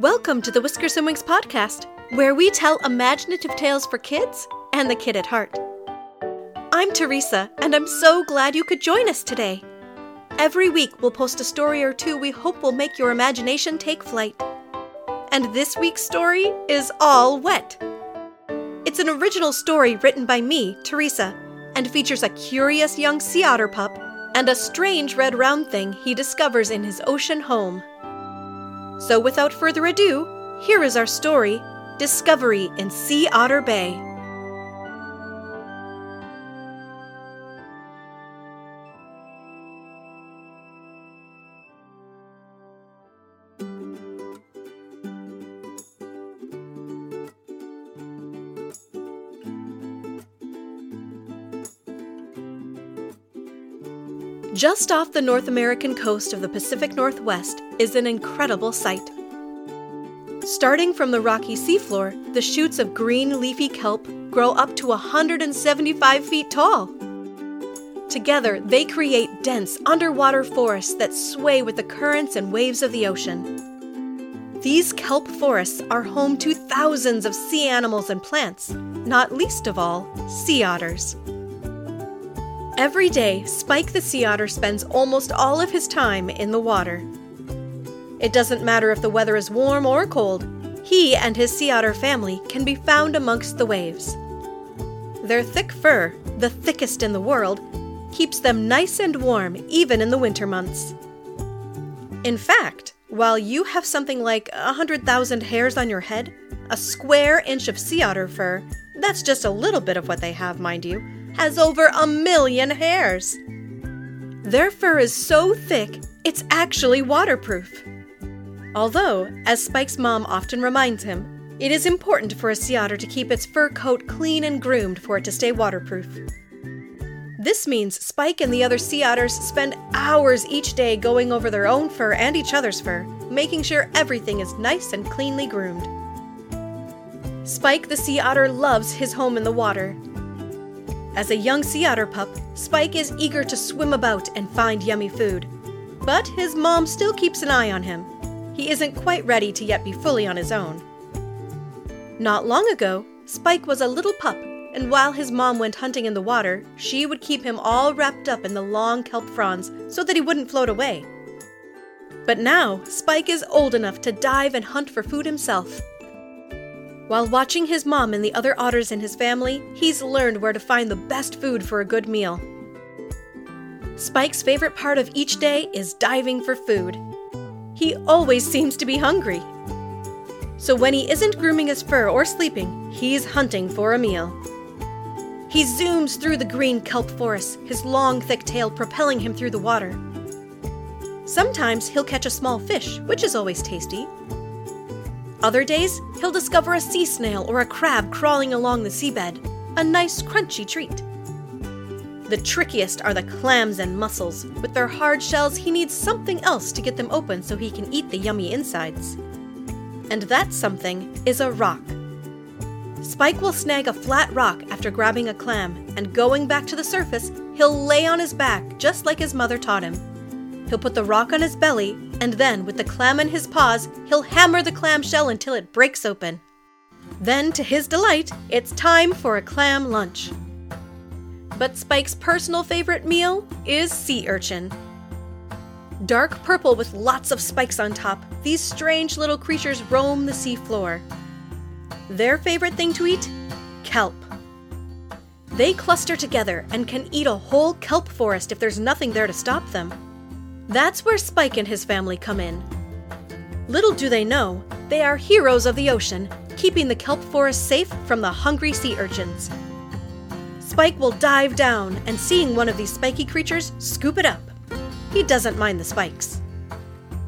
Welcome to the Whiskers and Wings podcast, where we tell imaginative tales for kids and the kid at heart. I'm Teresa, and I'm so glad you could join us today. Every week, we'll post a story or two we hope will make your imagination take flight. And this week's story is all wet. It's an original story written by me, Teresa, and features a curious young sea otter pup and a strange red round thing he discovers in his ocean home. So, without further ado, here is our story Discovery in Sea Otter Bay. Just off the North American coast of the Pacific Northwest is an incredible sight. Starting from the rocky seafloor, the shoots of green leafy kelp grow up to 175 feet tall. Together, they create dense underwater forests that sway with the currents and waves of the ocean. These kelp forests are home to thousands of sea animals and plants, not least of all, sea otters. Every day, Spike the sea otter spends almost all of his time in the water. It doesn't matter if the weather is warm or cold, he and his sea otter family can be found amongst the waves. Their thick fur, the thickest in the world, keeps them nice and warm even in the winter months. In fact, while you have something like a 100,000 hairs on your head, a square inch of sea otter fur, that's just a little bit of what they have, mind you, has over a million hairs. Their fur is so thick, it's actually waterproof. Although, as Spike's mom often reminds him, it is important for a sea otter to keep its fur coat clean and groomed for it to stay waterproof. This means Spike and the other sea otters spend hours each day going over their own fur and each other's fur, making sure everything is nice and cleanly groomed. Spike the sea otter loves his home in the water as a young sea otter pup, Spike is eager to swim about and find yummy food. But his mom still keeps an eye on him. He isn't quite ready to yet be fully on his own. Not long ago, Spike was a little pup, and while his mom went hunting in the water, she would keep him all wrapped up in the long kelp fronds so that he wouldn't float away. But now, Spike is old enough to dive and hunt for food himself. While watching his mom and the other otters in his family, he's learned where to find the best food for a good meal. Spike's favorite part of each day is diving for food. He always seems to be hungry. So when he isn't grooming his fur or sleeping, he's hunting for a meal. He zooms through the green kelp forest, his long, thick tail propelling him through the water. Sometimes he'll catch a small fish, which is always tasty, other days, he'll discover a sea snail or a crab crawling along the seabed, a nice crunchy treat. The trickiest are the clams and mussels. With their hard shells, he needs something else to get them open so he can eat the yummy insides. And that something is a rock. Spike will snag a flat rock after grabbing a clam, and going back to the surface, he'll lay on his back just like his mother taught him. He'll put the rock on his belly, and then, with the clam in his paws, he'll hammer the clam shell until it breaks open. Then, to his delight, it's time for a clam lunch. But Spike's personal favorite meal is sea urchin. Dark purple with lots of spikes on top, these strange little creatures roam the seafloor. Their favorite thing to eat? Kelp. They cluster together and can eat a whole kelp forest if there's nothing there to stop them. That's where Spike and his family come in. Little do they know, they are heroes of the ocean, keeping the kelp forest safe from the hungry sea urchins. Spike will dive down and, seeing one of these spiky creatures, scoop it up. He doesn't mind the spikes.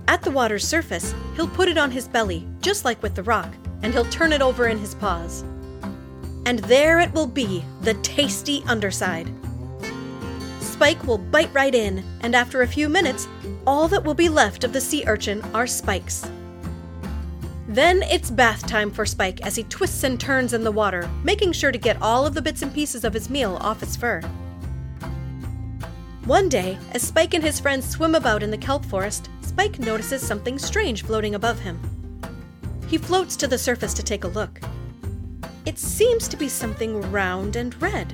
At the water's surface, he'll put it on his belly, just like with the rock, and he'll turn it over in his paws. And there it will be, the tasty underside. Spike will bite right in, and after a few minutes, all that will be left of the sea urchin are spikes. Then it's bath time for Spike as he twists and turns in the water, making sure to get all of the bits and pieces of his meal off his fur. One day, as Spike and his friends swim about in the kelp forest, Spike notices something strange floating above him. He floats to the surface to take a look. It seems to be something round and red.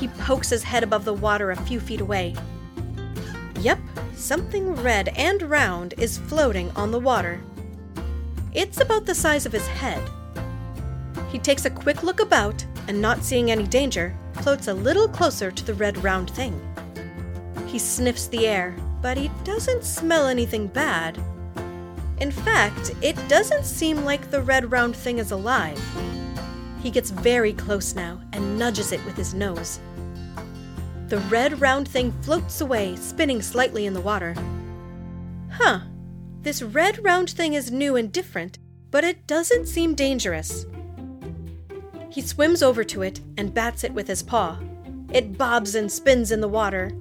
He pokes his head above the water a few feet away. Yep, something red and round is floating on the water. It's about the size of his head. He takes a quick look about and, not seeing any danger, floats a little closer to the red round thing. He sniffs the air, but he doesn't smell anything bad. In fact, it doesn't seem like the red round thing is alive. He gets very close now and nudges it with his nose. The red round thing floats away, spinning slightly in the water. Huh, this red round thing is new and different, but it doesn't seem dangerous. He swims over to it and bats it with his paw. It bobs and spins in the water.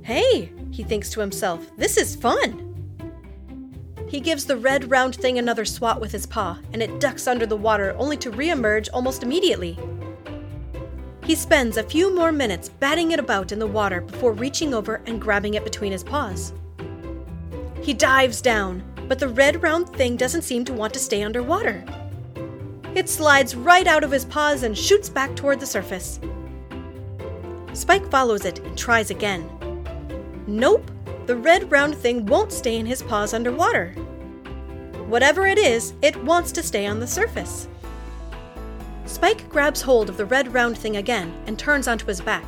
Hey, he thinks to himself, this is fun. He gives the red round thing another swat with his paw, and it ducks under the water only to re-emerge almost immediately. He spends a few more minutes batting it about in the water before reaching over and grabbing it between his paws. He dives down, but the red round thing doesn't seem to want to stay underwater. It slides right out of his paws and shoots back toward the surface. Spike follows it and tries again. Nope, the red round thing won't stay in his paws underwater. Whatever it is, it wants to stay on the surface. Spike grabs hold of the red round thing again and turns onto his back.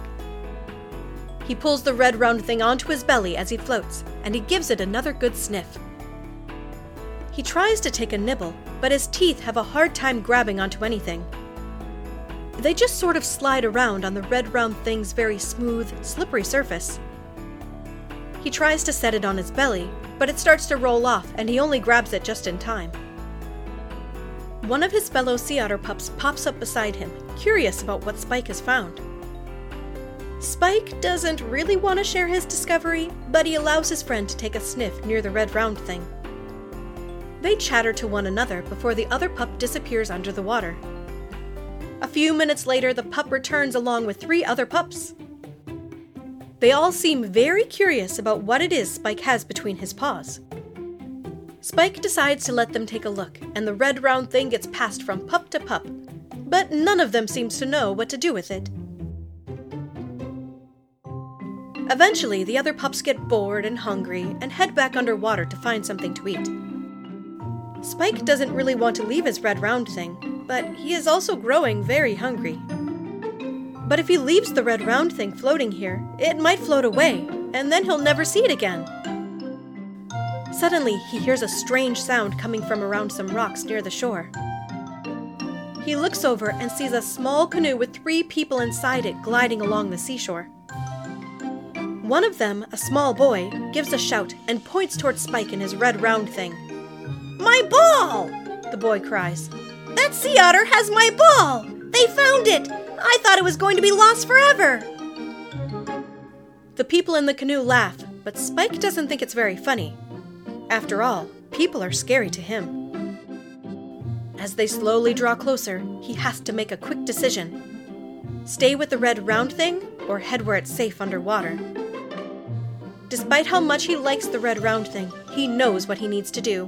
He pulls the red round thing onto his belly as he floats, and he gives it another good sniff. He tries to take a nibble, but his teeth have a hard time grabbing onto anything. They just sort of slide around on the red round thing's very smooth, slippery surface. He tries to set it on his belly, but it starts to roll off and he only grabs it just in time. One of his fellow sea otter pups pops up beside him, curious about what Spike has found. Spike doesn't really want to share his discovery, but he allows his friend to take a sniff near the red round thing. They chatter to one another before the other pup disappears under the water. A few minutes later, the pup returns along with three other pups. They all seem very curious about what it is Spike has between his paws. Spike decides to let them take a look, and the red round thing gets passed from pup to pup, but none of them seems to know what to do with it. Eventually, the other pups get bored and hungry and head back underwater to find something to eat. Spike doesn't really want to leave his red round thing, but he is also growing very hungry. But if he leaves the red round thing floating here, it might float away, and then he'll never see it again. Suddenly, he hears a strange sound coming from around some rocks near the shore. He looks over and sees a small canoe with three people inside it gliding along the seashore. One of them, a small boy, gives a shout and points toward Spike and his red round thing. My ball! The boy cries. That sea otter has my ball! They found it! I thought it was going to be lost forever! The people in the canoe laugh, but Spike doesn't think it's very funny. After all, people are scary to him. As they slowly draw closer, he has to make a quick decision stay with the red round thing or head where it's safe underwater. Despite how much he likes the red round thing, he knows what he needs to do.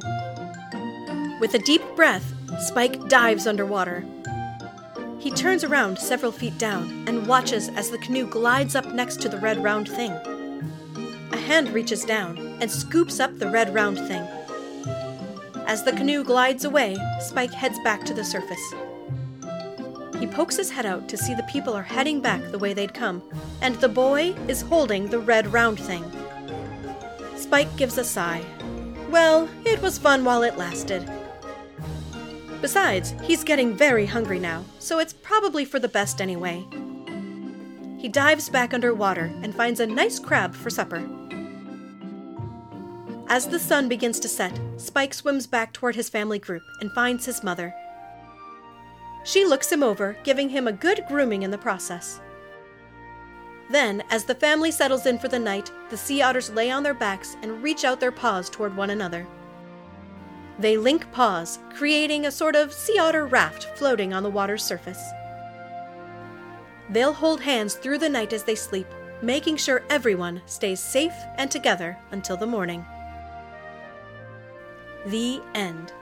With a deep breath, Spike dives underwater. He turns around several feet down and watches as the canoe glides up next to the red round thing. A hand reaches down and scoops up the red round thing. As the canoe glides away, Spike heads back to the surface. He pokes his head out to see the people are heading back the way they'd come, and the boy is holding the red round thing. Spike gives a sigh. Well, it was fun while it lasted. Besides, he's getting very hungry now, so it's probably for the best anyway. He dives back underwater and finds a nice crab for supper. As the sun begins to set, Spike swims back toward his family group and finds his mother. She looks him over, giving him a good grooming in the process. Then, as the family settles in for the night, the sea otters lay on their backs and reach out their paws toward one another. They link paws, creating a sort of sea otter raft floating on the water's surface. They'll hold hands through the night as they sleep, making sure everyone stays safe and together until the morning. The End.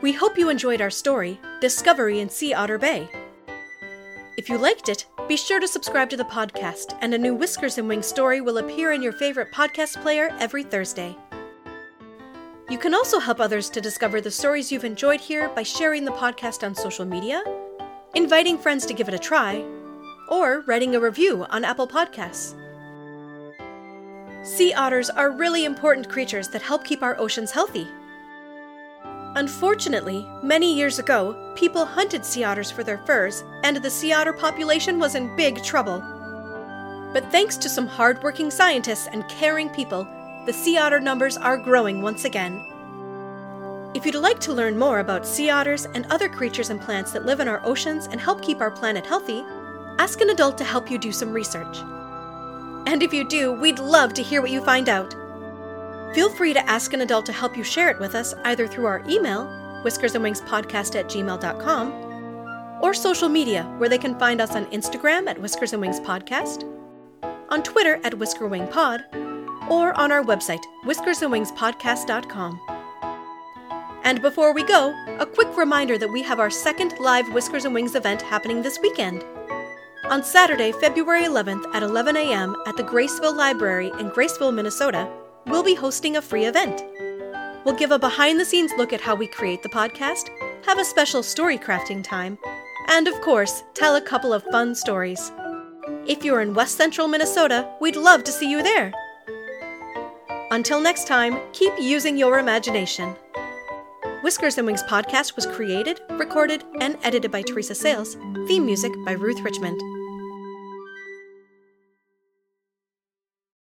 We hope you enjoyed our story, Discovery in Sea Otter Bay. If you liked it, be sure to subscribe to the podcast, and a new Whiskers and Wings story will appear in your favorite podcast player every Thursday. You can also help others to discover the stories you've enjoyed here by sharing the podcast on social media, inviting friends to give it a try, or writing a review on Apple Podcasts. Sea otters are really important creatures that help keep our oceans healthy. Unfortunately, many years ago, people hunted sea otters for their furs, and the sea otter population was in big trouble. But thanks to some hardworking scientists and caring people, the sea otter numbers are growing once again. If you'd like to learn more about sea otters and other creatures and plants that live in our oceans and help keep our planet healthy, ask an adult to help you do some research. And if you do, we'd love to hear what you find out. Feel free to ask an adult to help you share it with us either through our email, whiskersandwingspodcast at gmail.com, or social media, where they can find us on Instagram at Whiskers and Wings Podcast, on Twitter at Whisker Wing Pod, or on our website, whiskersandwingspodcast.com. And before we go, a quick reminder that we have our second live Whiskers and Wings event happening this weekend. On Saturday, February 11th at 11 a.m. at the Graceville Library in Graceville, Minnesota, we'll be hosting a free event. We'll give a behind the scenes look at how we create the podcast, have a special story crafting time, and of course, tell a couple of fun stories. If you're in West Central Minnesota, we'd love to see you there. Until next time, keep using your imagination. Whiskers and Wings podcast was created, recorded, and edited by Teresa Sayles. Theme music by Ruth Richmond.